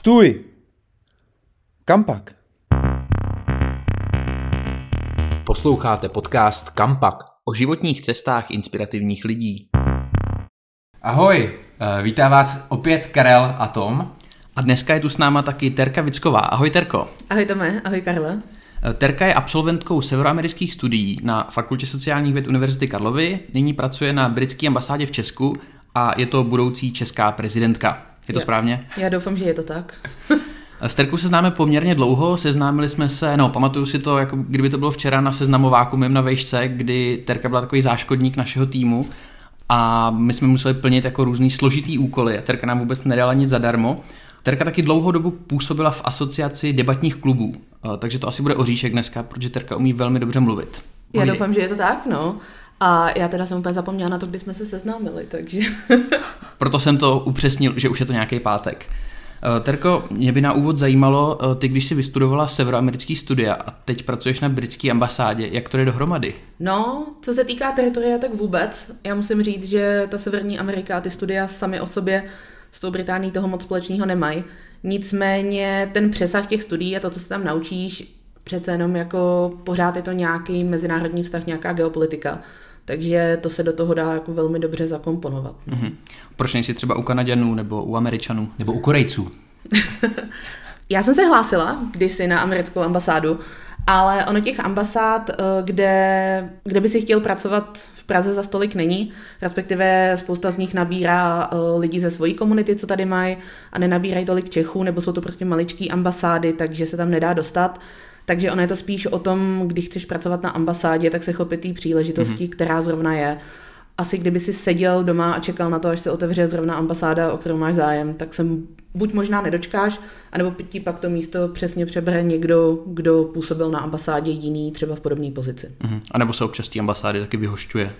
Stůj! Kam pak? Posloucháte podcast Kampak o životních cestách inspirativních lidí. Ahoj, eh, vítá vás opět Karel a Tom. A dneska je tu s náma taky Terka Vicková. Ahoj Terko. Ahoj Tome, ahoj Karle. Eh, Terka je absolventkou severoamerických studií na Fakultě sociálních věd Univerzity Karlovy, nyní pracuje na britské ambasádě v Česku a je to budoucí česká prezidentka. Je to Jo. správně? Já doufám, že je to tak. S Terkou se známe poměrně dlouho, seznámili jsme se, no pamatuju si to, jako kdyby to bylo včera na seznamováku mým na vejšce, kdy Terka byla takový záškodník našeho týmu a my jsme museli plnit jako různý složitý úkoly a Terka nám vůbec nedala nic zadarmo. Terka taky dlouhou dobu působila v asociaci debatních klubů, eh, takže to asi bude oříšek dneska, protože Terka umí velmi dobře mluvit. Já doufám, že je to tak, no. A já teda jsem úplně zapomněla na to, kdy jsme se seznámili, takže... Proto jsem to upřesnil, že už je to nějaký pátek. Eh, Terko, mě by na úvod zajímalo, eh, ty když jsi vystudovala severoamerický studia a teď pracuješ na britské ambasádě, jak to jde dohromady? No, co se týká teritoria, tak vůbec. Já musím říct, že ta Severní Amerika a ty studia sami o sobě s tou Británií toho moc společného nemají. Nicméně ten přesah těch studií a to, co se tam naučíš, přece jenom jako pořád je to nějaký mezinárodní vztah, nějaká geopolitika. Takže to se do toho dá jako velmi dobře zakomponovat. Mhm. Proč nejsi třeba u Kanaděnů nebo u Američanů? Nebo u Korejců. Já jsem se hlásila kdysi na americkou ambasádu, ale ono těch ambasád, eh, kde, kde by si chtěl pracovat v Praze za stolik není, respektive spousta z nich nabírá eh, lidi ze svojí komunity, co tady mají a nenabírají tolik Čechů, nebo jsou to prostě maličký ambasády, takže se tam nedá dostat. Takže ono je to spíš o tom, když chceš pracovat na ambasádě, tak se chopit té příležitosti, mm-hmm. která zrovna je. Asi kdyby si seděl doma a čekal na to, až se otevře zrovna ambasáda, o kterou máš zájem, tak se buď možná nedočkáš, anebo ti pak to místo přesně přebere někdo, kdo působil na ambasádě jiný, třeba v podobné pozici. Mhm. A nebo se občas té ambasády taky vyhošťuje.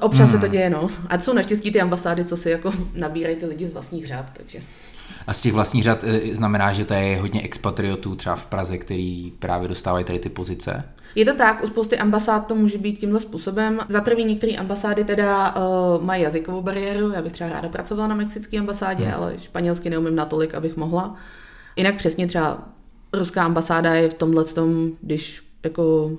Občas se to děje, no. A to jsou naštěstí ty ambasády, co si jako nabírají ty lidi z vlastních řád, takže... A z těch vlastních řad eh, znamená, že to je hodně expatriotů třeba v Praze, který právě dostávají tady ty pozice. Je to tak, u spousty ambasád to může být tímhle způsobem. Za prvý některé ambasády teda uh, mají jazykovou bariéru, já bych třeba ráda pracovala na mexické ambasádě, hmm. ale španělsky neumím natolik, abych mohla. Jinak přesně třeba ruská ambasáda je v tomhle tom, když jako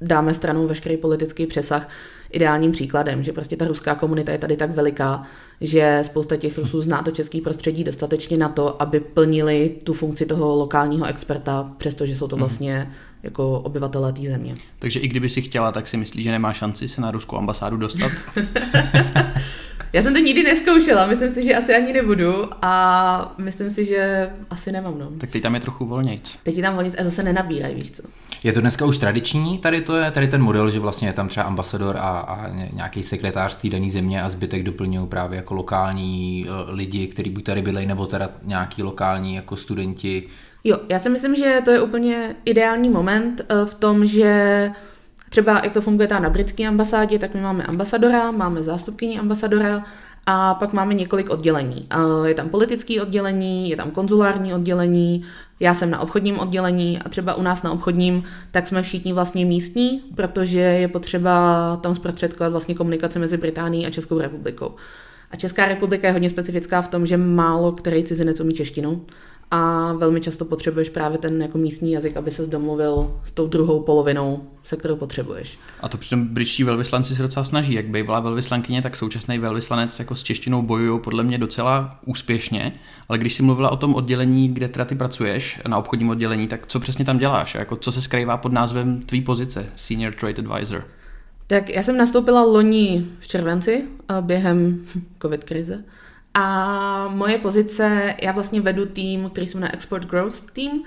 dáme stranou veškerý politický přesah, ideálním příkladem, že prostě ta ruská komunita je tady tak veliká, že spousta těch Rusů zná to český prostředí dostatečně na to, aby plnili tu funkci toho lokálního experta, přestože jsou to vlastně jako obyvatelé té země. Takže i kdyby si chtěla, tak si myslíš, že nemá šanci se na ruskou ambasádu dostat? Já jsem to nikdy neskoušela, myslím si, že asi ani nebudu a myslím si, že asi nemám, no. tak teď tam je trochu volnějc. Teď ti tam nic a zase nenabírají, víš co. Je to dneska už tradiční, tady to je tady ten model, že vlastně je tam třeba ambasador a, a ně- nějaký sekretář té dané země a zbytek doplňují právě jako lokální uh, lidi, kteří buď tady bydlejí, nebo teda nějaký lokální jako studenti. Jo, já si myslím, že to je úplně ideální moment eh, v tom, že třeba jak to funguje tam na britské ambasádě, tak my máme ambasadora, máme zástupkyni ambasadora a pak máme několik oddělení. Je tam politické oddělení, je tam konzulární oddělení, já jsem na obchodním oddělení a třeba u nás na obchodním, tak jsme všichni vlastně místní, protože je potřeba tam zprostředkovat vlastně komunikace mezi Británií a Českou republikou. A Česká republika je hodně specifická v tom, že málo který cizinec umí češtinu a velmi často potřebuješ právě ten jako místní jazyk, aby se domluvil s tou druhou polovinou, se kterou potřebuješ. A to přitom britští velvyslanci se docela snaží. Jak bývalá velvyslankyně, tak současný velvyslanec jako s češtinou bojují podle mě docela úspěšně. Ale když jsi mluvila o tom oddělení, kde teda ty pracuješ, na obchodním oddělení, tak co přesně tam děláš? Jako co se skrývá pod názvem tvý pozice, Senior Trade Advisor? Tak já jsem nastoupila loni v červenci během covid krize. A moje pozice, já vlastně vedu tým, který se jmenuje Export Growth Team. Uh,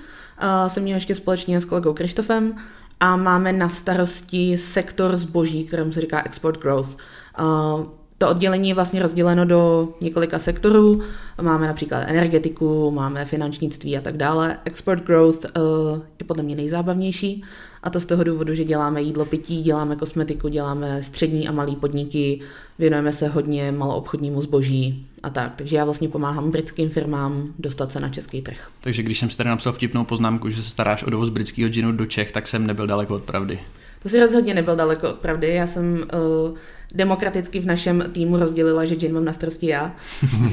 jsem měla ještě společně s kolegou Krištofem a máme na starosti sektor zboží, kterému se říká Export Growth. Uh, to oddělení je vlastně rozděleno do několika sektorů. Máme například energetiku, máme finančnictví a tak dále. Export growth uh, je podle mě nejzábavnější a to z toho důvodu, že děláme jídlo, pití, děláme kosmetiku, děláme střední a malý podniky, věnujeme se hodně maloobchodnímu zboží a tak. Takže já vlastně pomáhám britským firmám dostat se na český trh. Takže když jsem si tady napsal vtipnou poznámku, že se staráš o dovoz britského džinu do Čech, tak jsem nebyl daleko od pravdy. To si rozhodně nebyl daleko od pravdy. Já jsem uh, demokraticky v našem týmu rozdělila, že gin mám na starosti já.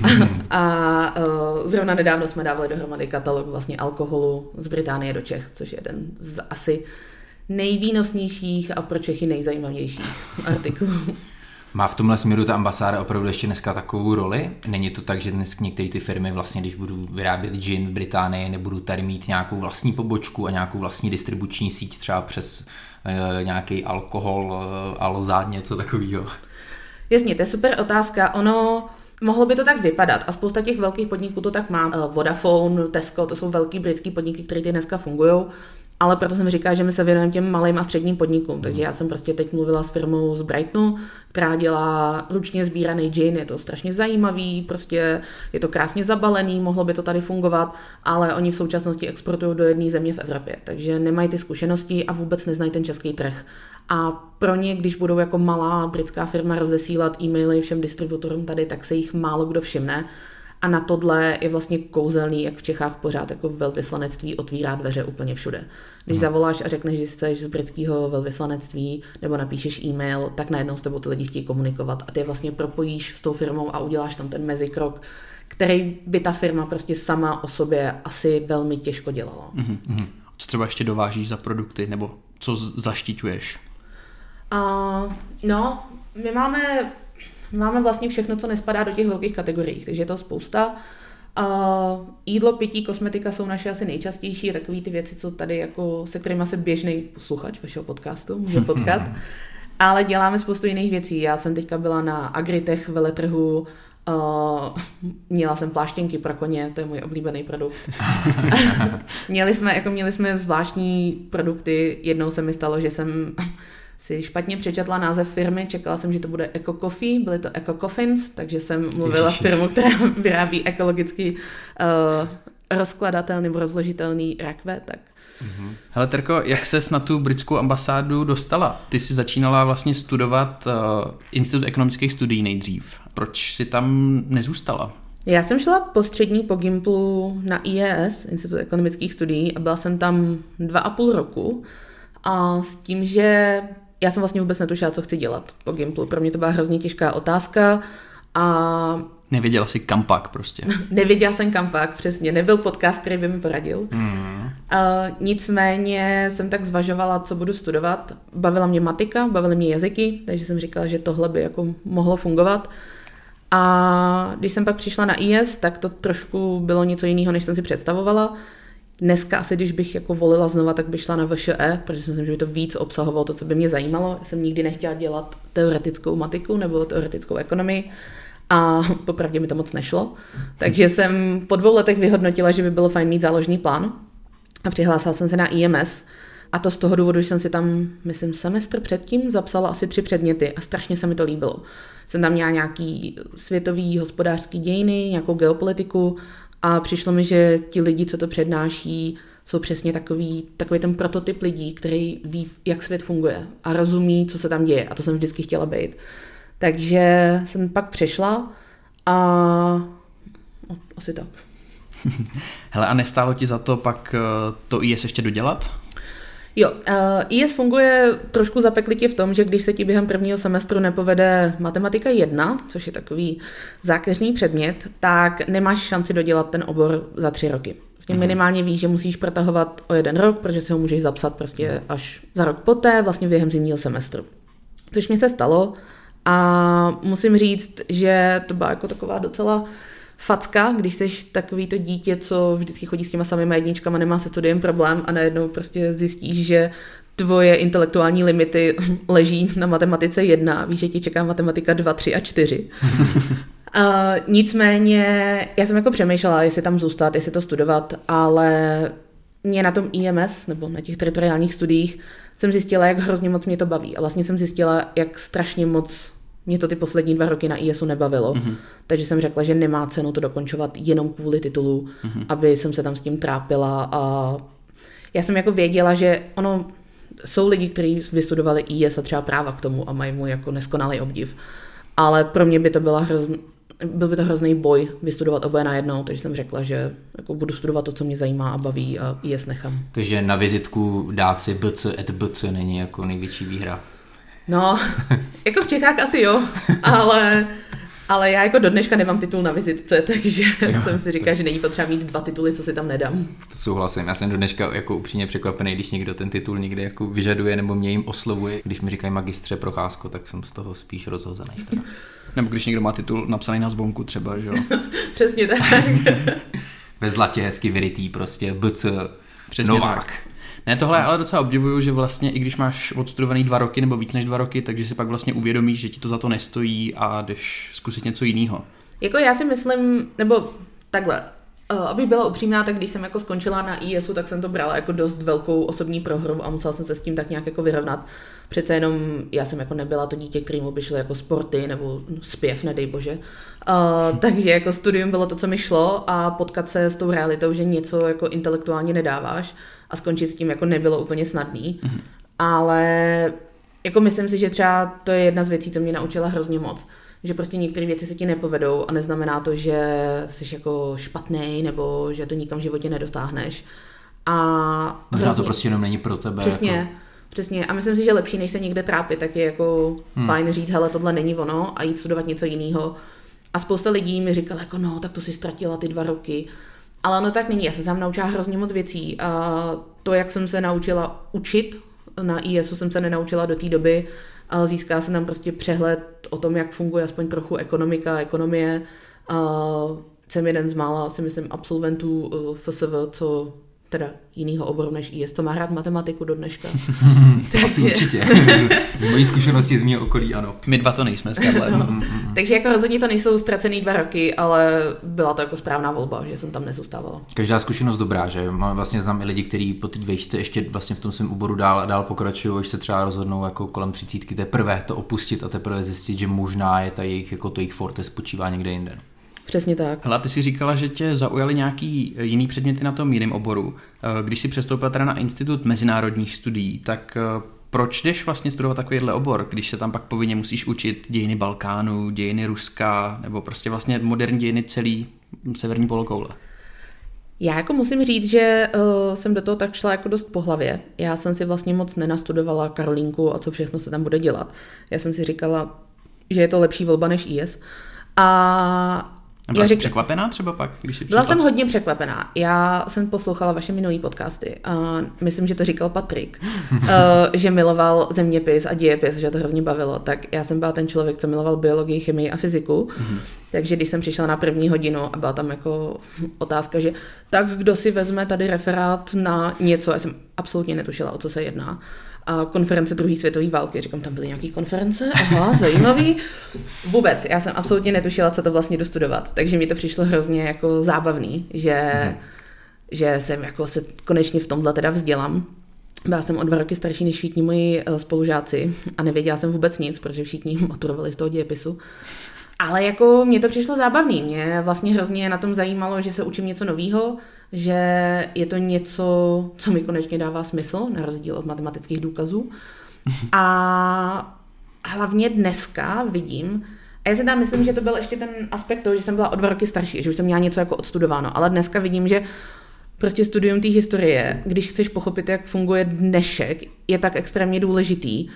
a uh, zrovna nedávno jsme dávali dohromady katalog vlastně alkoholu z Británie do Čech, což je jeden z asi nejvýnosnějších a pro Čechy nejzajímavějších artiklů. Má v tomhle směru ta ambasáda opravdu ještě dneska takovou roli? Není to tak, že dnes některé ty firmy vlastně, když budu vyrábět gin v Británii, nebudu tady mít nějakou vlastní pobočku a nějakou vlastní distribuční síť třeba přes nějaký alkohol, e, alza, něco takového? Jasně, to je super otázka. Ono, Mohlo by to tak vypadat a spousta těch velkých podniků to tak má. Eh, Vodafone, Tesco, to jsou velký britský podniky, které ty dneska fungují ale proto jsem říkala, že my se věnujeme těm malým a středním podnikům. Mm. Takže já jsem prostě teď mluvila s firmou z Brightonu, která dělá ručně sbíraný gin, je to strašně zajímavý, prostě je to krásně zabalený, mohlo by to tady fungovat, ale oni v současnosti exportují do jedné země v Evropě, takže nemají ty zkušenosti a vůbec neznají ten český trh. A pro ně, když budou jako malá britská firma rozesílat e-maily všem distributorům tady, tak se jich málo kdo všimne. A na tohle je vlastně kouzelný, jak v Čechách pořád jako velvyslanectví otvírá dveře úplně všude. Když hmm. zavoláš a řekneš, že jsi z britského velvyslanectví nebo napíšeš e-mail, tak najednou s tebou ty lidi chtějí komunikovat a ty vlastně propojíš s tou firmou a uděláš tam ten mezikrok, který by ta firma prostě sama o sobě asi velmi těžko dělala. Mm-hmm. Co třeba ještě dovážíš za produkty nebo co zaštiťuješ? Uh, no, my máme máme vlastně všechno, co nespadá do těch velkých kategorií, takže je to spousta. Uh, jídlo, pití, kosmetika jsou naše asi nejčastější, takové ty věci, co tady jako, se kterými se běžný posluchač vašeho podcastu může potkat. Ale děláme spoustu jiných věcí. Já jsem teďka byla na Agritech veletrhu, Uh, měla jsem pláštěnky pro koně, to je můj oblíbený produkt. měli, jsme, jako měli jsme zvláštní produkty, jednou se mi stalo, že jsem si špatně přečetla název firmy, čekala jsem, že to bude Eco Coffee, byly to Eco Coffins, takže jsem mluvila Ježiši. s firmou, která vyrábí ekologicky uh, rozkladatelný nebo rozložitelný rakve, tak Mm-hmm. Hele Terko, jak ses na tu britskou ambasádu dostala? Ty jsi začínala vlastně studovat uh, Institut ekonomických studií nejdřív. Proč si tam nezůstala? Já jsem šla postřední po Gimplu na IES, Institut ekonomických studií, a byla jsem tam dva a půl roku. A s tím, že já jsem vlastně vůbec netušila, co chci dělat po Gimplu. Pro mě to byla hrozně těžká otázka a... Nevěděla jsi kam pak prostě. Nevěděla jsem kam pak, přesně. Nebyl podcast, který by mi poradil. Mm. Uh, nicméně jsem tak zvažovala, co budu studovat. Bavila mě matika, bavily mě jazyky, takže jsem říkala, že tohle by jako mohlo fungovat. A když jsem pak přišla na IS, tak to trošku bylo něco jiného, než jsem si představovala. Dneska asi, když bych jako volila znova, tak bych šla na VŠE, protože si myslím, že by to víc obsahovalo to, co by mě zajímalo. Já jsem nikdy nechtěla dělat teoretickou matiku nebo teoretickou ekonomii a popravdě mi to moc nešlo. Takže jsem po dvou letech vyhodnotila, že by bylo fajn mít záložný plán a přihlásila jsem se na IMS. A to z toho důvodu, že jsem si tam, myslím, semestr předtím zapsala asi tři předměty a strašně se mi to líbilo. Jsem tam měla nějaký světový hospodářský dějiny, nějakou geopolitiku a přišlo mi, že ti lidi, co to přednáší, jsou přesně takový, takový ten prototyp lidí, který ví, jak svět funguje a rozumí, co se tam děje. A to jsem vždycky chtěla být. Takže jsem pak přešla a no, asi tak. Hele, a nestálo ti za to pak eh, to IS ještě dodělat? Jo, uh, eh, IS funguje trošku zapeklitě v tom, že když se ti během prvního semestru nepovede matematika 1, což je takový zákeřný předmět, tak nemáš šanci dodělat ten obor za tři roky. Vlastně mm. minimálně víš, že musíš protahovat o jeden rok, protože si ho můžeš zapsat prostě až za rok poté, vlastně během zimního semestru. Což mi se stalo a musím říct, že to byla jako taková docela facka, když jsi takový to dítě, co vždycky chodí s těma samými jedničkama, nemá se studiem problém a najednou prostě zjistíš, že tvoje intelektuální limity leží na matematice jedna, víš, že ti čeká matematika 2, 3 a 4. Uh, nicméně, já jsem jako přemýšlela, jestli tam zůstat, jestli to studovat, ale mě na tom IMS, nebo na těch teritoriálních studiích, jsem zjistila, jak hrozně moc mě to baví. A vlastně jsem zjistila, jak strašně moc mě to ty poslední dva roky na ISu nebavilo, mm-hmm. takže jsem řekla, že nemá cenu to dokončovat jenom kvůli titulu, mm-hmm. aby jsem se tam s tím trápila a já jsem jako věděla, že ono jsou lidi, kteří vystudovali IS a třeba práva k tomu a mají mu jako neskonalý obdiv, ale pro mě by to byla hrozn, byl by to hrozný boj vystudovat oboje najednou, takže jsem řekla, že jako budu studovat to, co mě zajímá a baví a IS nechám. Takže na vizitku dát si BC et BC není jako největší výhra. No, jako v Čechách asi jo, ale, ale já jako do dneška nemám titul na vizitce, takže jo, jsem si říkala, že není potřeba mít dva tituly, co si tam nedám. To souhlasím, já jsem do dneška jako upřímně překvapený, když někdo ten titul někde jako vyžaduje nebo mě jim oslovuje. Když mi říkají magistře Procházko, tak jsem z toho spíš rozhozený. Nebo když někdo má titul napsaný na zvonku třeba, že jo? Přesně tak. Ve zlatě hezky vyrytý prostě, BC, Přesně Novák. tak. Ne, tohle ale docela obdivuju, že vlastně i když máš odstudovaný dva roky nebo víc než dva roky, takže si pak vlastně uvědomíš, že ti to za to nestojí a jdeš zkusit něco jiného. Jako já si myslím, nebo takhle, uh, aby byla upřímná, tak když jsem jako skončila na ISu, tak jsem to brala jako dost velkou osobní prohru a musela jsem se s tím tak nějak jako vyrovnat. Přece jenom já jsem jako nebyla to dítě, kterému by šly jako sporty nebo zpěv, nedej bože. Uh, takže jako studium bylo to, co mi šlo a potkat se s tou realitou, že něco jako intelektuálně nedáváš a skončit s tím jako nebylo úplně snadný. Mm-hmm. Ale jako myslím si, že třeba to je jedna z věcí, co mě naučila hrozně moc. Že prostě některé věci se ti nepovedou a neznamená to, že jsi jako špatný nebo že to nikam v životě nedotáhneš. A Možná to prostě jenom není pro tebe. Přesně. Jako... Přesně. A myslím si, že lepší, než se někde trápit, tak je jako hmm. fajn říct, hele, tohle není ono a jít studovat něco jiného. A spousta lidí mi říkala, jako no, tak to si ztratila ty dva roky. Ale ono tak není. Já se tam naučila hrozně moc věcí. A to, jak jsem se naučila učit, na ISu jsem se nenaučila do té doby, ale získá se tam prostě přehled o tom, jak funguje aspoň trochu ekonomika, ekonomie. A jsem jeden z mála, si myslím, absolventů FSV, co teda jinýho oboru než IS, co má rád matematiku do dneška. Asi určitě. z, z mojí zkušenosti z mého okolí, ano. My dva to nejsme s Karlem. no. Takže jako rozhodně to nejsou ztracený dva roky, ale byla to jako správná volba, že jsem tam nezůstávala. Každá zkušenost dobrá, že? Mám vlastně znám i lidi, kteří po té vejšce ještě vlastně v tom svém oboru dál a dál pokračují, až se třeba rozhodnou jako kolem třicítky teprve to opustit a teprve zjistit, že možná je ta jejich, jako to jejich forte spočívá někde jinde. Přesně tak. Hele, ty si říkala, že tě zaujaly nějaký jiný předměty na tom jiném oboru. Když si přestoupila teda na Institut mezinárodních studií, tak proč jdeš vlastně studovat takovýhle obor, když se tam pak povinně musíš učit dějiny Balkánu, dějiny Ruska, nebo prostě vlastně moderní dějiny celý severní polokoule? Já jako musím říct, že uh, jsem do toho tak šla jako dost po hlavě. Já jsem si vlastně moc nenastudovala Karolínku a co všechno se tam bude dělat. Já jsem si říkala, že je to lepší volba než IS. A byla jsi řík... překvapená třeba pak? Když jsi Byla jsem hodně překvapená. Já jsem poslouchala vaše minulý podcasty a myslím, že to říkal Patrik, uh, že miloval zeměpis a dějepis, že to hrozně bavilo. Tak já jsem byla ten člověk, co miloval biologii, chemii a fyziku. Mm-hmm. Takže když jsem přišla na první hodinu a byla tam jako otázka, že tak kdo si vezme tady referát na něco, já jsem absolutně netušila, o co se jedná a konference druhé světové války. Říkám, tam byly nějaké konference? Aha, zajímavý. Vůbec, já jsem absolutně netušila, co to vlastně dostudovat, takže mi to přišlo hrozně jako zábavný, že, hmm. že jsem jako se konečně v tomhle teda vzdělám. Byla jsem o dva roky starší než všichni moji spolužáci a nevěděla jsem vůbec nic, protože všichni maturovali z toho dějepisu. Ale jako mě to přišlo zábavný. Mě vlastně hrozně na tom zajímalo, že se učím něco nového, že je to něco, co mi konečně dává smysl, na rozdíl od matematických důkazů. A hlavně dneska vidím, a já si tam myslím, že to byl ještě ten aspekt toho, že jsem byla o dva roky starší, že už jsem měla něco jako odstudováno, ale dneska vidím, že prostě studium té historie, když chceš pochopit, jak funguje dnešek, je tak extrémně důležitý,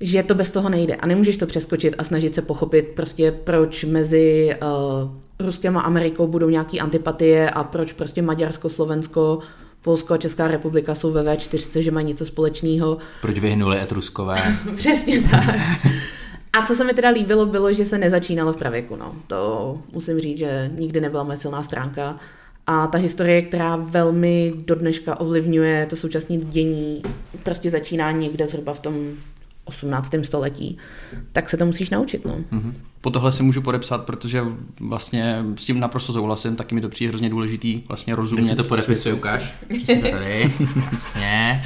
že to bez toho nejde a nemůžeš to přeskočit a snažit se pochopit prostě proč mezi uh, Ruskem a Amerikou budou nějaký antipatie a proč prostě Maďarsko, Slovensko, Polsko a Česká republika jsou ve V4, že mají něco společného. Proč vyhnuli etruskové? Přesně tak. A co se mi teda líbilo, bylo, že se nezačínalo v pravěku. No. To musím říct, že nikdy nebyla moje silná stránka. A ta historie, která velmi do dneška ovlivňuje to současné dění, prostě začíná někde zhruba v tom 18. století, tak se to musíš naučit. No. Mm-hmm. Po tohle si můžu podepsat, protože vlastně s tím naprosto souhlasím, taky mi to přijde hrozně důležitý vlastně rozumět. Když si to podepisuje, ukáž. tady, jasně.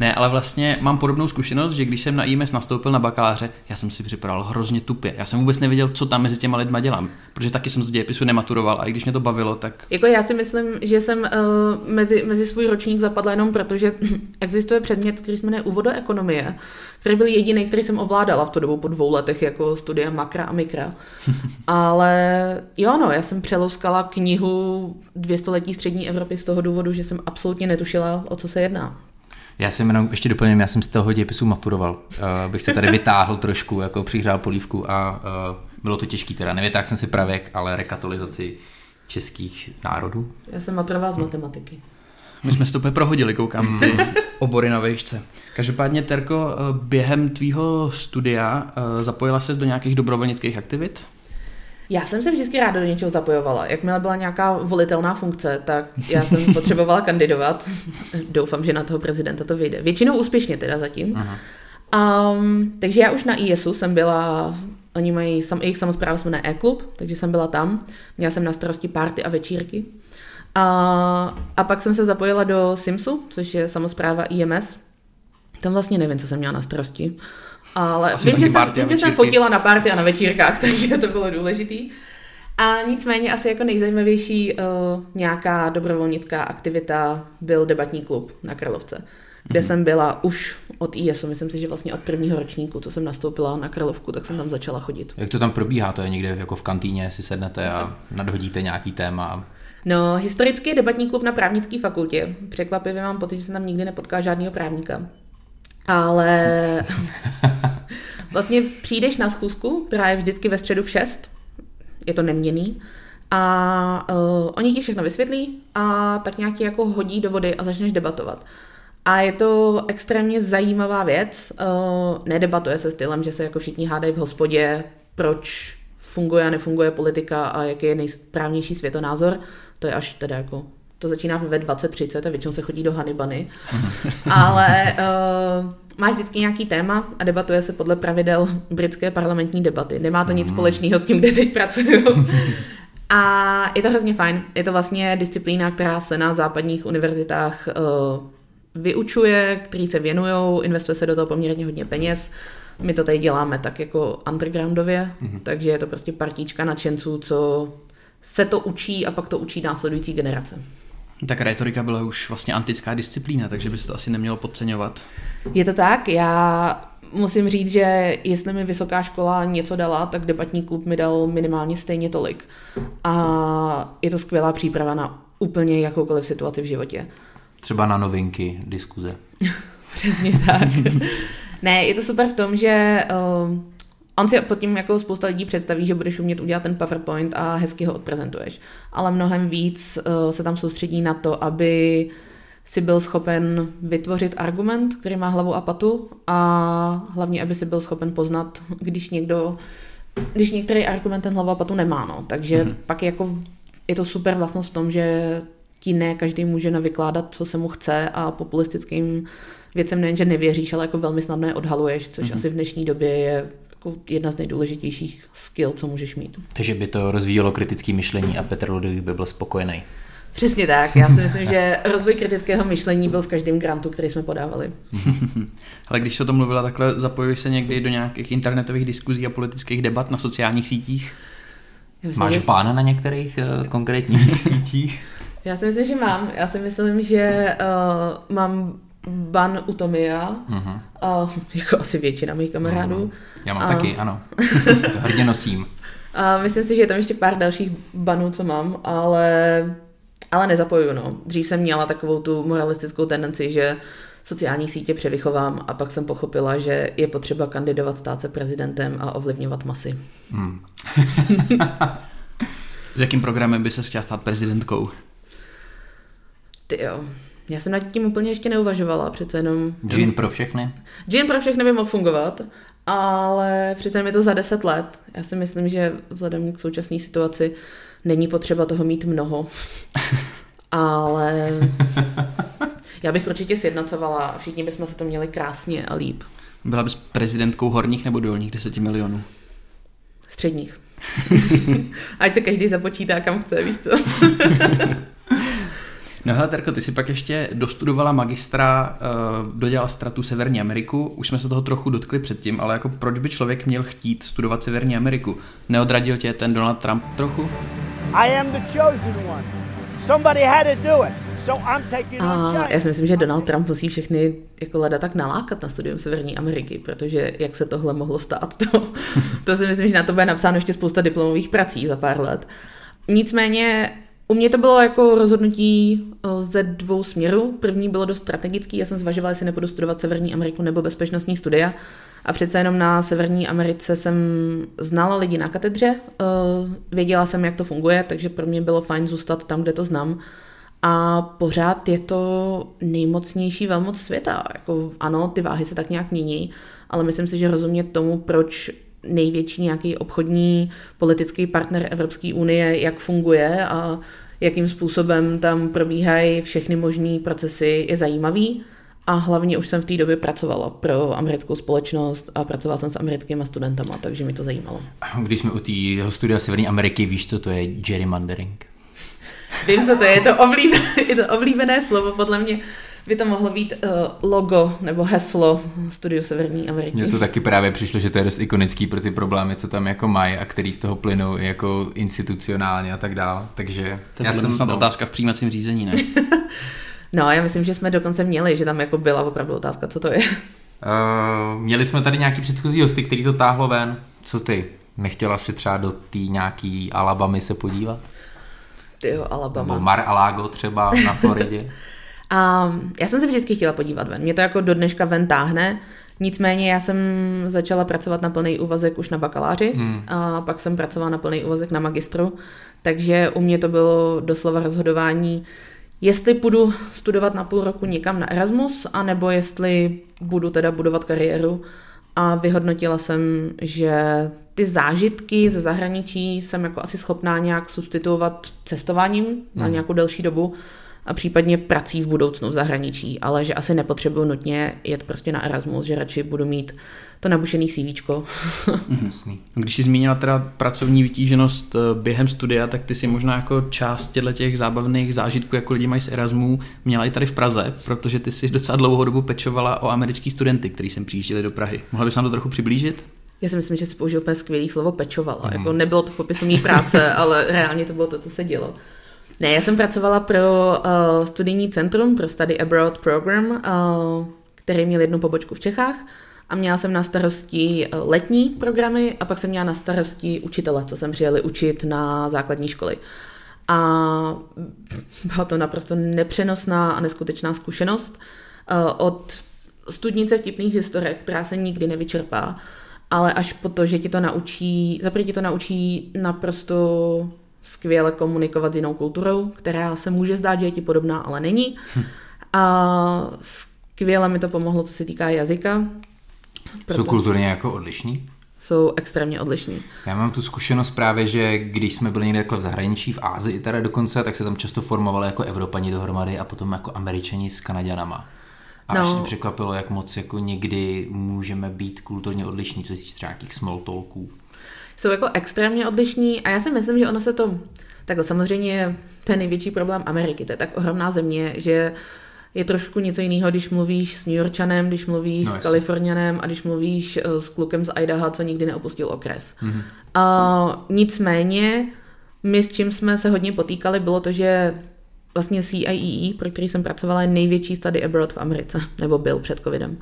Ne, ale vlastně mám podobnou zkušenost, že když jsem na IMS nastoupil na bakaláře, já jsem si připadal hrozně tupě. Já jsem vůbec nevěděl, co tam mezi těma lidma dělám, protože taky jsem z dějepisu nematuroval a i když mě to bavilo, tak Jako já si myslím, že jsem uh, mezi, mezi svůj ročník zapadla jenom proto, že existuje předmět, který se jmenuje Úvodo ekonomie, který byl jediný, který jsem ovládala v tu dobu po dvou letech jako studia makra a mikra. Ale jo, no, já jsem přelouskala knihu Dvě století střední Evropy z toho důvodu, že jsem absolutně netušila, o co se jedná. Já jsem jenom ještě doplním, já jsem z toho dějepisu maturoval. Uh, bych se tady vytáhl trošku, jako přihřál polívku a uh, bylo to těžký teda. Nevytáhl jsem si pravěk, ale rekatolizaci českých národů. Já jsem maturovala z matematiky. my jsme si to úplně prohodili, koukám ty obory na vejšce. Každopádně, Terko, eh, během tvýho studia eh, zapojila ses do nějakých dobrovolnických aktivit? Já jsem se vždycky ráda do něčeho zapojovala. Jakmile byla nějaká volitelná funkce, tak já jsem potřebovala kandidovat. Doufám, že na toho prezidenta to vyjde. Většinou úspěšně teda zatím. Aha. Um, takže já už na ISu jsem byla, oni mají, sam, jejich samozpráva se jmenuje E-klub, takže jsem byla tam. Měla jsem na starosti party a večírky. A, a pak jsem se zapojila do SIMSu, což je samozpráva IMS. Tam vlastně nevím, co jsem měla na starosti. Ale Asi vím, že, jsem, vím, že jsem fotila na party a na večírkách, takže to bylo důležitý. A nicméně asi jako nejzajímavější uh, nějaká dobrovolnická aktivita byl debatní klub na Karlovce, kde mm-hmm. jsem byla už od ISu, myslím si, že vlastně od prvního ročníku, co jsem nastoupila na Karlovku, tak jsem tam začala chodit. Jak to tam probíhá? To je někde jako v kantýně, si sednete a nadhodíte nějaký téma. No, historicky je debatní klub na právnické fakultě. Překvapivě mám pocit, že jsem tam nikdy nepotkala žádného právníka. Ale vlastně přijdeš na schůzku, která je vždycky ve středu v 6, je to neměný, a uh, oni ti všechno vysvětlí a tak nějak ti jako hodí do vody a začneš debatovat. A je to extrémně zajímavá věc. Uh, nedebatuje se stylem, že se jako všichni hádají v hospodě, proč funguje a nefunguje politika a jaký je nejsprávnější světonázor. To je až teda jako to začíná ve 20.30 a většinou se chodí do Hanibany. Ale uh, máš vždycky nějaký téma a debatuje se podle pravidel britské parlamentní debaty. Nemá to nic společného s tím, kde teď pracuju. A je to hrozně fajn. Je to vlastně disciplína, která se na západních univerzitách uh, vyučuje, který se věnují, investuje se do toho poměrně hodně peněz. My to tady děláme tak jako undergroundově, mm-hmm. takže je to prostě partička nadšenců, co se to učí a pak to učí následující generace. Tak retorika byla už vlastně antická disciplína, takže bys to asi nemělo podceňovat. Je to tak, já musím říct, že jestli mi vysoká škola něco dala, tak debatní klub mi dal minimálně stejně tolik. A je to skvělá příprava na úplně jakoukoliv situaci v životě. Třeba na novinky, diskuze. Přesně tak. ne, je to super v tom, že uh, on si pod tím jako spousta lidí představí, že budeš umět udělat ten PowerPoint a hezky ho odprezentuješ. Ale mnohem víc uh, se tam soustředí na to, aby si byl schopen vytvořit argument, který má hlavu a patu a hlavně, aby si byl schopen poznat, když někdo, když některý argument ten hlavu a patu nemá, no. Takže mm-hmm. pak jako je to super vlastnost v tom, že ti ne každý může navykládat, co se mu chce a populistickým věcem nejenže nevěříš, ale jako velmi snadno je odhaluješ, což mm-hmm. asi v dnešní době je jako jedna z nejdůležitějších skill, co můžeš mít. Takže by to rozvíjelo kritické myšlení a Petr Ludvík by byl spokojený. Přesně tak. Já si myslím, že rozvoj kritického myšlení byl v každém grantu, který jsme podávali. Ale když se o tom mluvila, takhle zapojuješ se někdy do nějakých internetových diskuzí a politických debat na sociálních sítích? Myslím, Máš že- pána na některých uh, konkrétních sítích? Já si myslím, že mám. Já si myslím, že uh, mám ban u Tomia, Mhm. uh, jako asi většina mých kamarádů. Já mám A- taky, ano. To hrdě nosím. A myslím si, že je tam ještě pár dalších banů, co mám, ale, ale nezapojuju. No. Dřív jsem měla takovou tu moralistickou tendenci, že sociální sítě převychovám a pak jsem pochopila, že je potřeba kandidovat, stát se prezidentem a ovlivňovat masy. Hmm. S jakým programem by se chtěla stát prezidentkou? Ty jo. Já jsem nad tím úplně ještě neuvažovala, přece jenom... Gin pro všechny? Gin pro všechny by mohl fungovat, ale přece jenom je to za 10 let. Já si myslím, že vzhledem k současné situaci není potřeba toho mít mnoho. ale já bych určitě sjednocovala všichni bychom se to měli krásně a líp. Byla bys prezidentkou horních nebo dolních 10 milionů? Středních. Ať se každý započítá, kam chce, víš co? No hele, Terko, ty si pak ještě dostudovala magistra, uh, dodělala stratu Severní Ameriku. Už jsme se toho trochu dotkli předtím, ale jako proč by člověk měl chtít studovat Severní Ameriku? Neodradil tě ten Donald Trump trochu? I am the chosen one. Somebody had to do it. So I'm taking on A já si myslím, že Donald Trump musí všechny jako leda tak nalákat na studium Severní Ameriky, protože jak se tohle mohlo stát, to, to si myslím, že na to bude napsáno ještě spousta diplomových prací za pár let. Nicméně u mě to bylo jako rozhodnutí eh, ze dvou směrů. První bylo dost strategický, já jsem zvažovala, jestli nepůjdu studovat Severní Ameriku nebo bezpečnostní studia. A přece jenom na Severní Americe jsem znala lidi na katedře, eh, věděla jsem, jak to funguje, takže pro mě bylo fajn zůstat tam, kde to znám. A pořád je to nejmocnější velmoc světa. Jako, ano, ty váhy se tak nějak mění, ale myslím si, že rozumět tomu, proč největší nějaký obchodní politický partner Evropské unie, jak funguje a jakým způsobem tam probíhají všechny možné procesy, je zajímavý. A hlavně už jsem v té době pracovala pro americkou společnost a pracovala jsem s americkými studentama, takže mi to zajímalo. Když jsme u tého studia Severní Ameriky, víš, co to je gerrymandering? Vím, co to je, je to oblíbené, je to oblíbené slovo, podle mě by to mohlo být uh, logo nebo heslo Studiu Severní Ameriky. Mně to taky právě přišlo, že to je dost ikonický pro ty problémy, co tam jako mají a který z toho plynou jako institucionálně a tak dále. Takže To je jsem snad otázka v přijímacím řízení, ne? No, já myslím, že jsme dokonce měli, že tam jako byla opravdu otázka, co to je. Uh, měli jsme tady nějaký předchozí hosty, který to táhlo ven. Co ty? Nechtěla si třeba do té nějaký Alabamy se podívat? Ty jo, Nebo Alabama. Mar-a-Lago třeba na Floridě? A já jsem se vždycky chtěla podívat ven. Mě to jako do dneška ven táhne. Nicméně já jsem začala pracovat na plný úvazek už na bakaláři hmm. a pak jsem pracovala na plný úvazek na magistru. Takže u mě to bylo doslova rozhodování, jestli půjdu studovat na půl roku někam na Erasmus, anebo jestli budu teda budovat kariéru. A vyhodnotila jsem, že ty zážitky ze zahraničí jsem jako asi schopná nějak substituovat cestováním na nějakou delší dobu a případně prací v budoucnu v zahraničí, ale že asi nepotřebuju nutně jet prostě na Erasmus, že radši budu mít to nabušený CVčko. Jasný. Když jsi zmínila teda pracovní vytíženost eh, během studia, tak ty si možná jako část těchto těch zábavných zážitků, jako lidi mají z Erasmu, měla i tady v Praze, protože ty jsi docela dlouhou dobu pečovala o americký studenty, kteří sem přijížděli do Prahy. Mohla bys nám to trochu přiblížit? Já si myslím, že si použil úplně skvělý slovo pečovala. Mm. Jako nebylo to v popisu mý práce, ale reálně to bylo to, co se dělo. Ne, já jsem pracovala pro uh, studijní centrum, pro Study Abroad Program, uh, který měl jednu pobočku v Čechách a měla jsem na starosti uh, letní programy a pak jsem měla na starosti učitele, co jsem přijeli učit na základní školy. A byla to naprosto nepřenosná a neskutečná zkušenost od studnice vtipných historek, která se nikdy nevyčerpá, ale až po to, že ti to naučí, zaprvé ti to naučí naprosto skvěle komunikovat s jinou kulturou, která se může zdát, že je ti podobná, ale není. A skvěle mi to pomohlo, co se týká jazyka. Jsou kulturně jako odlišní? Jsou extrémně odlišní. Já mám tu zkušenost právě, že když jsme byli někde v zahraničí, v Ázii teda dokonce, tak se tam často formovali jako Evropani dohromady a potom jako Američani s Kanaďanama. A no. až mě překvapilo, jak moc jako někdy můžeme být kulturně odlišní, co se týče třeba nějakých small talků. Jsou jako extrémně odlišní a já si myslím, že ono se to... Takhle samozřejmě to je největší problém Ameriky, to je tak ohromná země, že je trošku něco jiného, když mluvíš s New Yorkčanem, když mluvíš no, s Kalifornianem a když mluvíš s klukem z Idaha, co nikdy neopustil okres. Mm-hmm. A nicméně, my s čím jsme se hodně potýkali, bylo to, že vlastně CIEE, pro který jsem pracovala, je největší study abroad v Americe, nebo byl před covidem.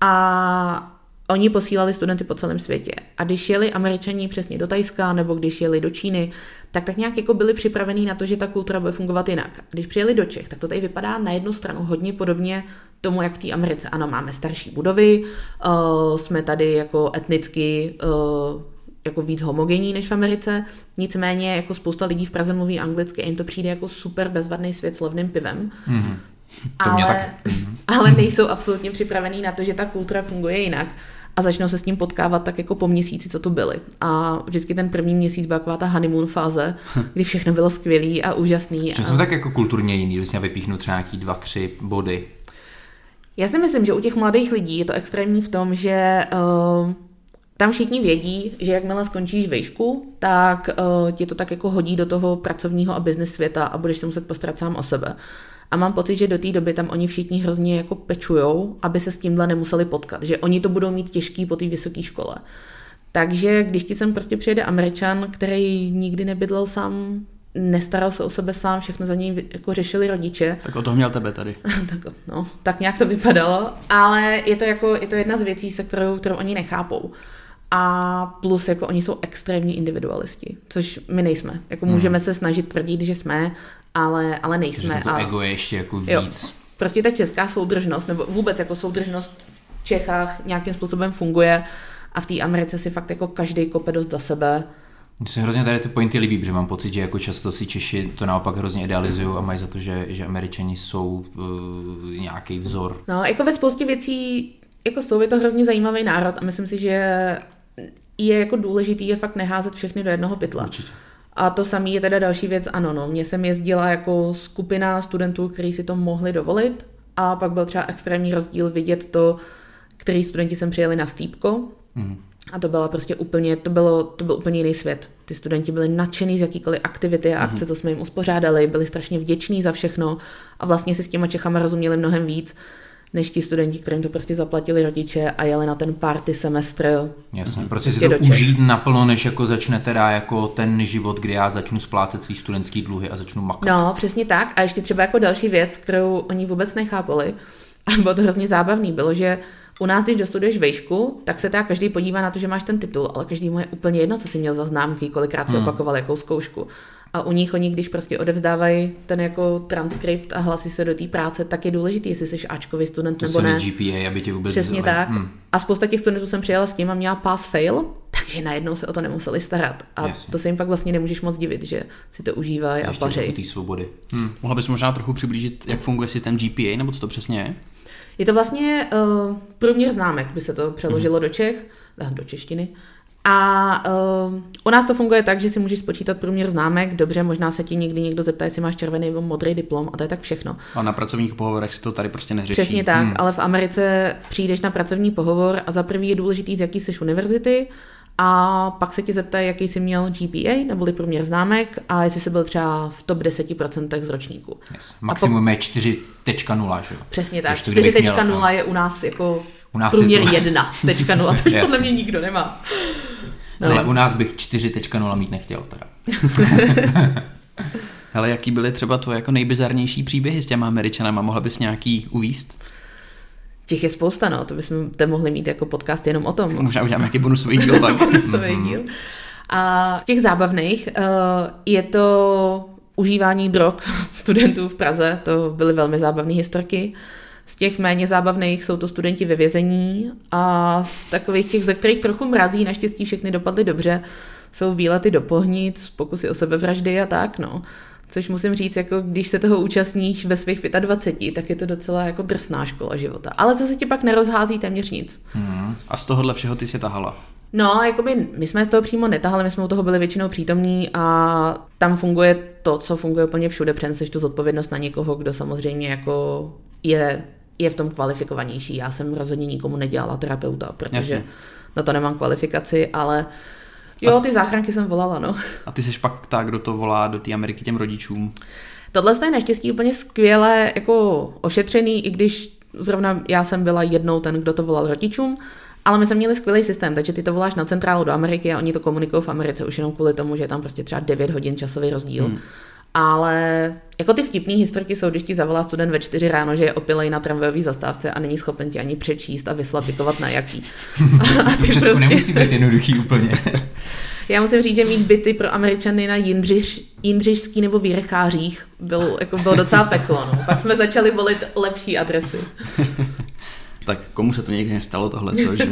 A oni posílali studenty po celém světě. A když jeli američani přesně do Tajska, nebo když jeli do Číny, tak tak nějak jako byli připravení na to, že ta kultura bude fungovat jinak. Když přijeli do Čech, tak to tady vypadá na jednu stranu hodně podobně tomu, jak v té Americe. Ano, máme starší budovy, uh, jsme tady jako etnicky uh, jako víc homogenní než v Americe, nicméně jako spousta lidí v Praze mluví anglicky a jim to přijde jako super bezvadný svět s levným pivem. Mm-hmm. To ale, tak... ale nejsou absolutně připravení na to, že ta kultura funguje jinak a začnou se s ním potkávat tak jako po měsíci, co tu byli. A vždycky ten první měsíc byla taková ta honeymoon fáze, kdy všechno bylo skvělý a úžasný. Že a... jsme tak jako kulturně jiný, když já vypíchnu třeba nějaký dva, tři body. Já si myslím, že u těch mladých lidí je to extrémní v tom, že uh, tam všichni vědí, že jakmile skončíš výšku, tak uh, ti to tak jako hodí do toho pracovního a business světa a budeš se muset postarat sám o sebe. A mám pocit, že do té doby tam oni všichni hrozně jako pečujou, aby se s tímhle nemuseli potkat, že oni to budou mít těžký po té vysoké škole. Takže když ti sem prostě přijede Američan, který nikdy nebydlel sám, nestaral se o sebe sám, všechno za něj jako řešili rodiče, Tak o toho měl tebe tady. tak, no, tak nějak to vypadalo, ale je to, jako, je to jedna z věcí, se kterou, kterou oni nechápou. A plus jako oni jsou extrémní individualisti, což my nejsme. Jako můžeme se snažit tvrdit, že jsme, ale, ale nejsme. to a, ego je ještě jako jo, víc. prostě ta česká soudržnost, nebo vůbec jako soudržnost v Čechách nějakým způsobem funguje a v té Americe si fakt jako každý kope dost za sebe. Mně se hrozně tady ty pointy líbí, protože mám pocit, že jako často si Češi to naopak hrozně idealizují a mají za to, že, že Američani jsou uh, nějaký vzor. No, jako ve spoustě věcí, jako jsou, je to hrozně zajímavý národ a myslím si, že je jako důležitý je fakt neházet všechny do jednoho pytle. Určitě. A to samé je teda další věc, ano, no. Mně jsem jezdila jako skupina studentů, kteří si to mohli dovolit a pak byl třeba extrémní rozdíl vidět to, který studenti sem přijeli na stýpko Mhm. a to byla prostě úplně, to, bylo, to byl úplně jiný svět. Ty studenti byli nadšený z jakýkoliv aktivity a akce, co jsme jim uspořádali, byli strašně vděční za všechno a vlastně si s těma Čechama rozuměli mnohem víc, než ti studenti, kterým to prostě zaplatili rodiče a jeli na ten party semestr. Jasně, prostě si to do Čech. užít naplno, než jako začne teda jako ten život, kdy já začnu splácet svý studentský dluhy a začnu makat. No, přesně tak. A ještě třeba jako další věc, kterou oni vůbec nechápali, a bylo to hrozně zábavný, bylo, že u nás, když dostuduješ vejšku, tak se teda každý podívá na to, že máš ten titul, ale každý mu je úplně jedno, co jsi měl za známky, kolikrát si Hmm. opakoval jakou zkoušku. A u nich oni, když prostě odevzdávají ten jako transkript a hlasí se do té práce, tak je důležitý, jestli jsi Ačkový student To nebo ne. GPA, aby tě vůbec Přesně vzali. tak. Hm. A spousta těch studentů jsem přijela s tím a měla pass fail, takže najednou se o to nemuseli starat. A Jasně. to se jim pak vlastně nemůžeš moc divit, že si to užívají a pařejí. té svobody. Hm. Mohla bys možná trochu přiblížit, jak funguje systém GPA, nebo co to přesně je? Je to vlastně uh, průměr známek, by se to přeložilo do Čech, eh, do češtiny. A uh, u nás to funguje tak, že si můžeš spočítat průměr známek, dobře, možná se ti někdy někdo zeptá, jestli máš červený nebo modrý diplom a to je tak všechno. A na pracovních pohovorech se to tady prostě neřeší. Přesně tak, hmm. ale v Americe přijdeš na pracovní pohovor a za prvý je důležitý, z jaký jsi univerzity a pak se ti zeptají, jaký jsi měl GPA, neboli průměr známek a jestli jsi byl třeba v top 10% z ročníku. Yes. Maximum je 4.0, že jo? Přesně tak. Když to kdybych měl, 4.0 no. je u nás jako U nás průměr to- 1.0, což Jasně. podle mě nikdo nemá. No. Ale u nás bych 4.0 mít nechtěl teda. Hele, jaký byly třeba tvoje jako nejbizarnější příběhy s těma Američanama? Mohla bys nějaký uvíst? Těch je spousta, no, to bychom to mohli mít jako podcast jenom o tom. Možná uděláme nějaký bonusový díl pak. bonusový díl. A z těch zábavných uh, je to užívání drog studentů v Praze, to byly velmi zábavné historky. Z těch méně zábavných jsou to studenti ve vězení a z takových těch, ze kterých trochu mrazí, naštěstí všechny dopadly dobře, jsou výlety do pohnic, pokusy o sebevraždy a tak, no. Což musím říct, jako když se toho účastníš ve svých 25, tak je to docela jako drsná škola života. Ale zase ti pak nerozhází téměř nic. A z tohohle všeho ty si tahala. No, jakoby my jsme z toho přímo netahali, my jsme u toho byli většinou přítomní a tam funguje to, co funguje úplně všude, přeneseš tu zodpovědnost na někoho, kdo samozřejmě jako je, je v tom kvalifikovanější. Já jsem rozhodně nikomu nedělala terapeuta, protože Jasně. na to nemám kvalifikaci, ale jo, ty záchranky jsem volala, no. A ty seš pak ta, kdo to volá do té Ameriky těm rodičům. Tohle je naštěstí úplně skvěle jako ošetřený, i když zrovna já jsem byla jednou ten, kdo to volal rodičům, ale my jsme měli skvělý systém, takže ty to voláš na centrálu do Ameriky a oni to komunikují v Americe už jenom kvůli tomu, že je tam prostě třeba 9 hodin časový rozdíl. Hmm. Ale jako ty vtipné historky jsou, když ti zavolá student ve 4 ráno, že je opilej na tramvajové zastávce a není schopen ti ani přečíst a vyslapikovat na jaký. A V Česku prostě- nemusí být jednoduchý úplně. já musím říct, že mít byty pro Američany na Jindřiš, Jindřišský nebo Výrechářích byl, jako bylo docela peklo. No. Pak jsme začali volit lepší adresy. Tak komu se to někdy nestalo tohle, že?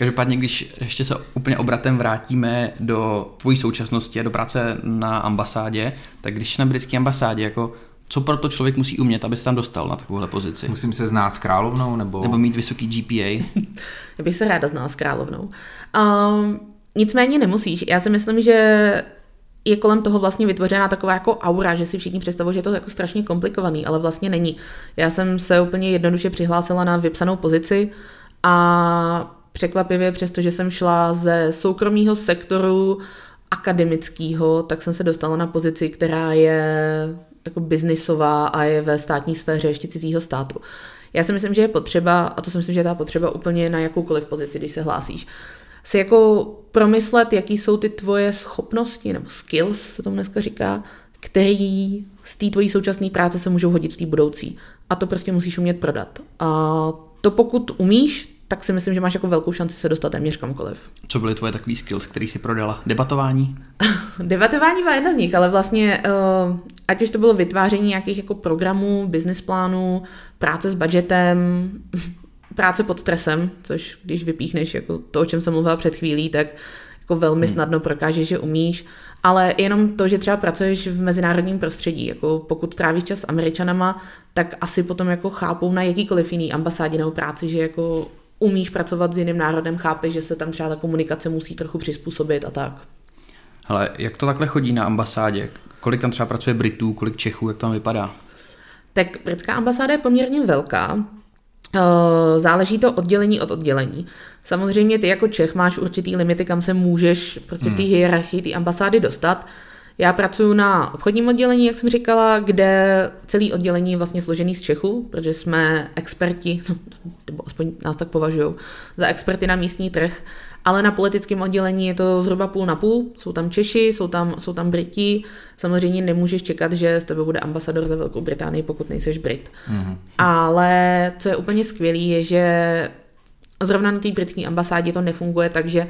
Každopádně, když ještě se úplně obratem vrátíme do tvojí současnosti a do práce na ambasádě, tak když na britské ambasádě, jako co pro to člověk musí umět, aby se tam dostal na takovouhle pozici? Musím se znát s královnou, nebo... Nebo mít vysoký GPA? Já bych se ráda znala s královnou. Um, nicméně nemusíš. Já si myslím, že je kolem toho vlastně vytvořená taková jako aura, že si všichni představují, že je to jako strašně komplikovaný, ale vlastně není. Já jsem se úplně jednoduše přihlásila na vypsanou pozici a překvapivě, přestože jsem šla ze soukromého sektoru akademického, tak jsem se dostala na pozici, která je jako biznisová a je ve státní sféře ještě cizího státu. Já si myslím, že je potřeba, a to si myslím, že je ta potřeba úplně na jakoukoliv pozici, když se hlásíš, si jako promyslet, jaký jsou ty tvoje schopnosti, nebo skills se tomu dneska říká, který z té tvojí současné práce se můžou hodit v té budoucí. A to prostě musíš umět prodat. A to pokud umíš, tak si myslím, že máš jako velkou šanci se dostat téměř kamkoliv. Co byly tvoje takový skills, který si prodala? Debatování? Debatování byla jedna z nich, ale vlastně uh, ať už to bylo vytváření nějakých jako programů, business plánů, práce s budgetem, práce pod stresem, což když vypíchneš jako to, o čem jsem mluvila před chvílí, tak jako velmi hmm. snadno prokážeš, že umíš, ale jenom to, že třeba pracuješ v mezinárodním prostředí, jako pokud trávíš čas s Američanama, tak asi potom jako chápou na jakýkoliv jiný ambasádě nebo práci, že jako umíš pracovat s jiným národem, chápeš, že se tam třeba ta komunikace musí trochu přizpůsobit a tak. Ale jak to takhle chodí na ambasádě? Kolik tam třeba pracuje Britů, kolik Čechů, jak to tam vypadá? Tak britská ambasáda je poměrně velká. Eh, záleží to oddělení od oddělení. Samozřejmě ty jako Čech máš určitý limity, kam se můžeš prostě v té hmm. hierarchii té ambasády dostat. Já pracuji na obchodním oddělení, jak jsem říkala, kde celý oddělení je vlastně složený z Čechů, protože jsme experti, nebo aspoň nás tak považují, za experty na místní trh, ale na politickém oddělení je to zhruba půl na půl. Jsou tam Češi, jsou tam, jsou tam Briti. Samozřejmě nemůžeš čekat, že z tebe bude ambasador za Velkou Británii, pokud nejseš Brit. Mm-hmm. Ale co je úplně skvělé, je, že zrovna na té britské ambasádě to nefunguje tak, že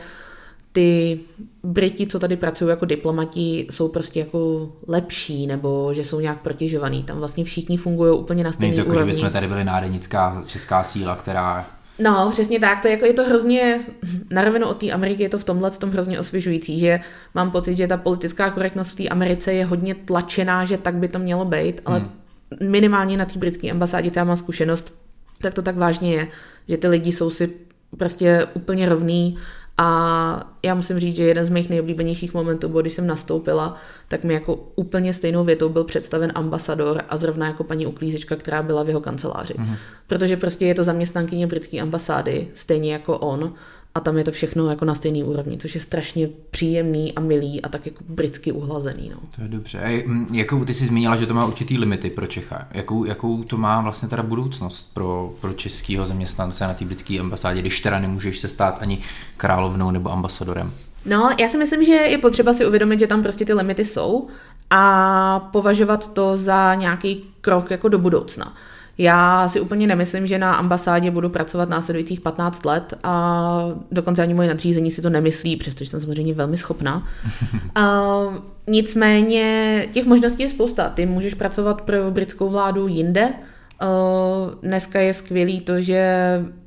ty Briti, co tady pracují jako diplomati, jsou prostě jako lepší, nebo že jsou nějak protěžovaný. Tam vlastně všichni fungují úplně na stejný úrovni. Jako, že bychom tady byli nádenická česká síla, která No, přesně tak. To je, jako, je to hrozně, na rovinu od té Ameriky je to v tomhle tom hrozně osvěžující, že mám pocit, že ta politická korektnost v té Americe je hodně tlačená, že tak by to mělo být, ale hmm. minimálně na té britské ambasádě, já mám zkušenost, tak to tak vážně je, že ty lidi jsou si prostě úplně rovný a já musím říct, že jeden z mých nejoblíbenějších momentů bylo, když jsem nastoupila, tak mi jako úplně stejnou větou byl představen ambasador a zrovna jako paní uklízečka, která byla v jeho kanceláři. Mm-hmm. Protože prostě je to zaměstnankyně britské ambasády, stejně jako on a tam je to všechno jako na stejný úrovni, což je strašně příjemný a milý a tak jako britsky uhlazený. No. To je dobře. A jakou ty jsi zmínila, že to má určitý limity pro Čecha. Jakou, jakou to má vlastně teda budoucnost pro, pro českého zaměstnance na té britské ambasádě, když teda nemůžeš se stát ani královnou nebo ambasadorem? No, já si myslím, že je potřeba si uvědomit, že tam prostě ty limity jsou a považovat to za nějaký krok jako do budoucna. Já si úplně nemyslím, že na ambasádě budu pracovat následujících 15 let a dokonce ani moje nadřízení si to nemyslí, přestože jsem samozřejmě velmi schopná. uh, nicméně těch možností je spousta. Ty můžeš pracovat pro britskou vládu jinde, dneska je skvělý to, že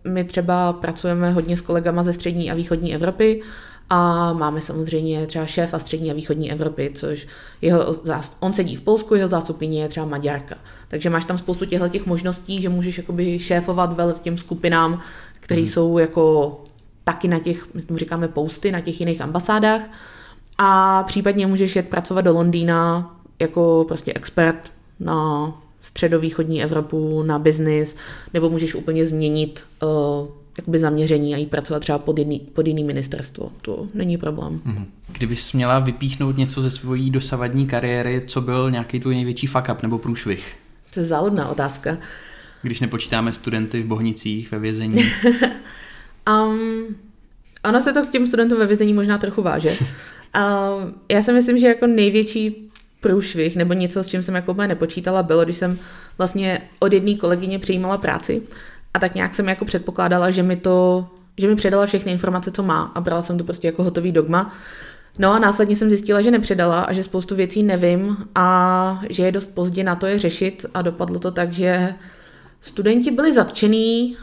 my třeba pracujeme hodně s kolegama ze střední a východní Evropy a máme samozřejmě třeba šéfa střední a východní Evropy, což jeho zást- on sedí v Polsku, jeho zástupkyně je třeba Maďarka. Takže máš tam spoustu těchto těch možností, že můžeš jakoby šéfovat velet těm skupinám, které mm. jsou jako taky na těch, my tomu říkáme posty, na těch jiných ambasádách. A případně můžeš jet pracovat do Londýna jako prostě expert na středovýchodní Evropu, na biznis, nebo můžeš úplně změnit uh, jakoby zaměření a jít pracovat třeba pod jiný, pod jiný ministerstvo. To není problém. Mhm. Kdybys měla vypíchnout něco ze svojí dosavadní kariéry, co byl nějaký tvůj největší fuck up nebo průšvih? To je záludná otázka. Když nepočítáme studenty v Bohnicích ve vězení. um, ono se to k těm studentům ve vězení možná trochu váže. Um, já si myslím, že jako největší průšvih nebo něco, s čím jsem jako nepočítala, bylo, když jsem vlastně od jedné kolegyně přijímala práci a tak nějak jsem jako předpokládala, že mi to, že mi předala všechny informace, co má a brala jsem to prostě jako hotový dogma. No a následně jsem zjistila, že nepředala a že spoustu věcí nevím a že je dost pozdě na to je řešit a dopadlo to tak, že studenti byli zatčený,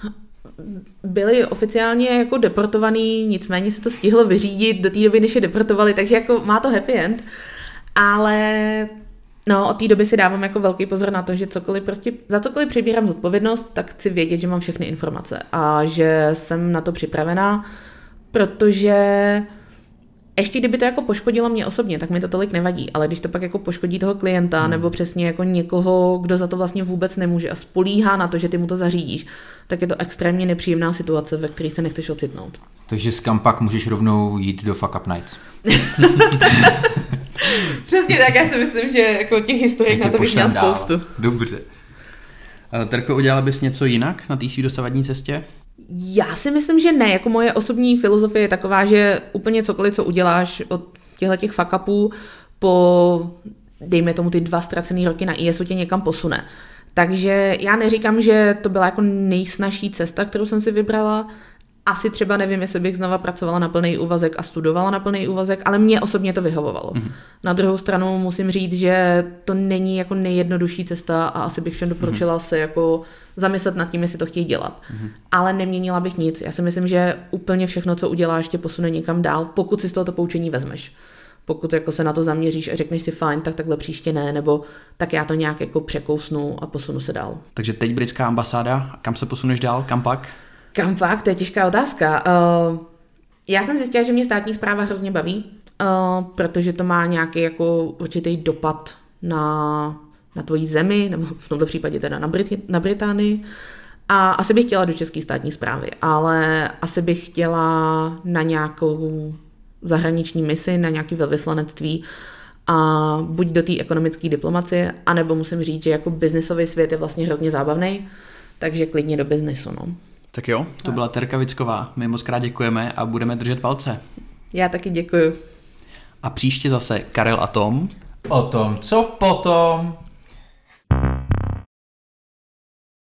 byli oficiálně jako deportovaný, nicméně se to stihlo vyřídit do té doby, než je deportovali, takže jako má to happy end. Ale No, od té doby si dávám jako velký pozor na to, že cokoliv prostě, za cokoliv přibírám zodpovědnost, tak chci vědět, že mám všechny informace a že jsem na to připravená, protože ještě kdyby to jako poškodilo mě osobně, tak mi to tolik nevadí, ale když to pak jako poškodí toho klienta hmm. nebo přesně jako někoho, kdo za to vlastně vůbec nemůže a spolíhá na to, že ty mu to zařídíš, tak je to extrémně nepříjemná situace, ve které se nechceš ocitnout. Takže s kam pak můžeš rovnou jít do Fuck Up Nights. Přesně tak, já si myslím, že jako těch historiek na to bych měl spoustu. Dobře. Eh, Terko, udělala bys něco jinak na té svý dosavadní cestě? Já si myslím, že ne. Jako moje osobní filozofie je taková, že úplně cokoliv, co uděláš od těchto těch fuck upů po, dejme tomu, ty dva ztracené roky na ISu tě někam posune. Takže já neříkám, že to byla jako nejsnažší cesta, kterou jsem si vybrala. Asi třeba nevím, jestli bych znova pracovala na plný úvazek a studovala na plný úvazek, ale mě osobně to vyhovovalo. Mm-hmm. Na druhou stranu musím říct, že to není jako nejjednodušší cesta a asi bych všem doporučila mm-hmm. se jako zamyslet nad tím, jestli to chtějí dělat. Mm-hmm. Ale neměnila bych nic. Já si myslím, že úplně všechno, co uděláš, tě posune někam dál, pokud si z tohoto poučení vezmeš. Pokud jako se na to zaměříš a řekneš si fajn, tak takhle příště ne, nebo tak já to nějak jako překousnu a posunu se dál. Takže teď britská ambasáda, kam se posuneš dál, kam pak? Kam pak? To je těžká otázka. Uh, já jsem zjistila, že mě státní zpráva hrozně baví, uh, protože to má nějaký jako určitý dopad na, na tvoji zemi, nebo v tomto případě teda na, Brit- na Británii. A asi bych chtěla do české státní zprávy, ale asi bych chtěla na nějakou zahraniční misi, na nějaké velvyslanectví a buď do té ekonomické diplomacie, anebo musím říct, že jako biznisový svět je vlastně hrozně zábavný, takže klidně do biznesu. No. Tak jo, to byla Terka Vicková. My moc krát děkujeme a budeme držet palce. Já taky děkuju. A příště zase Karel a Tom. O tom, co potom?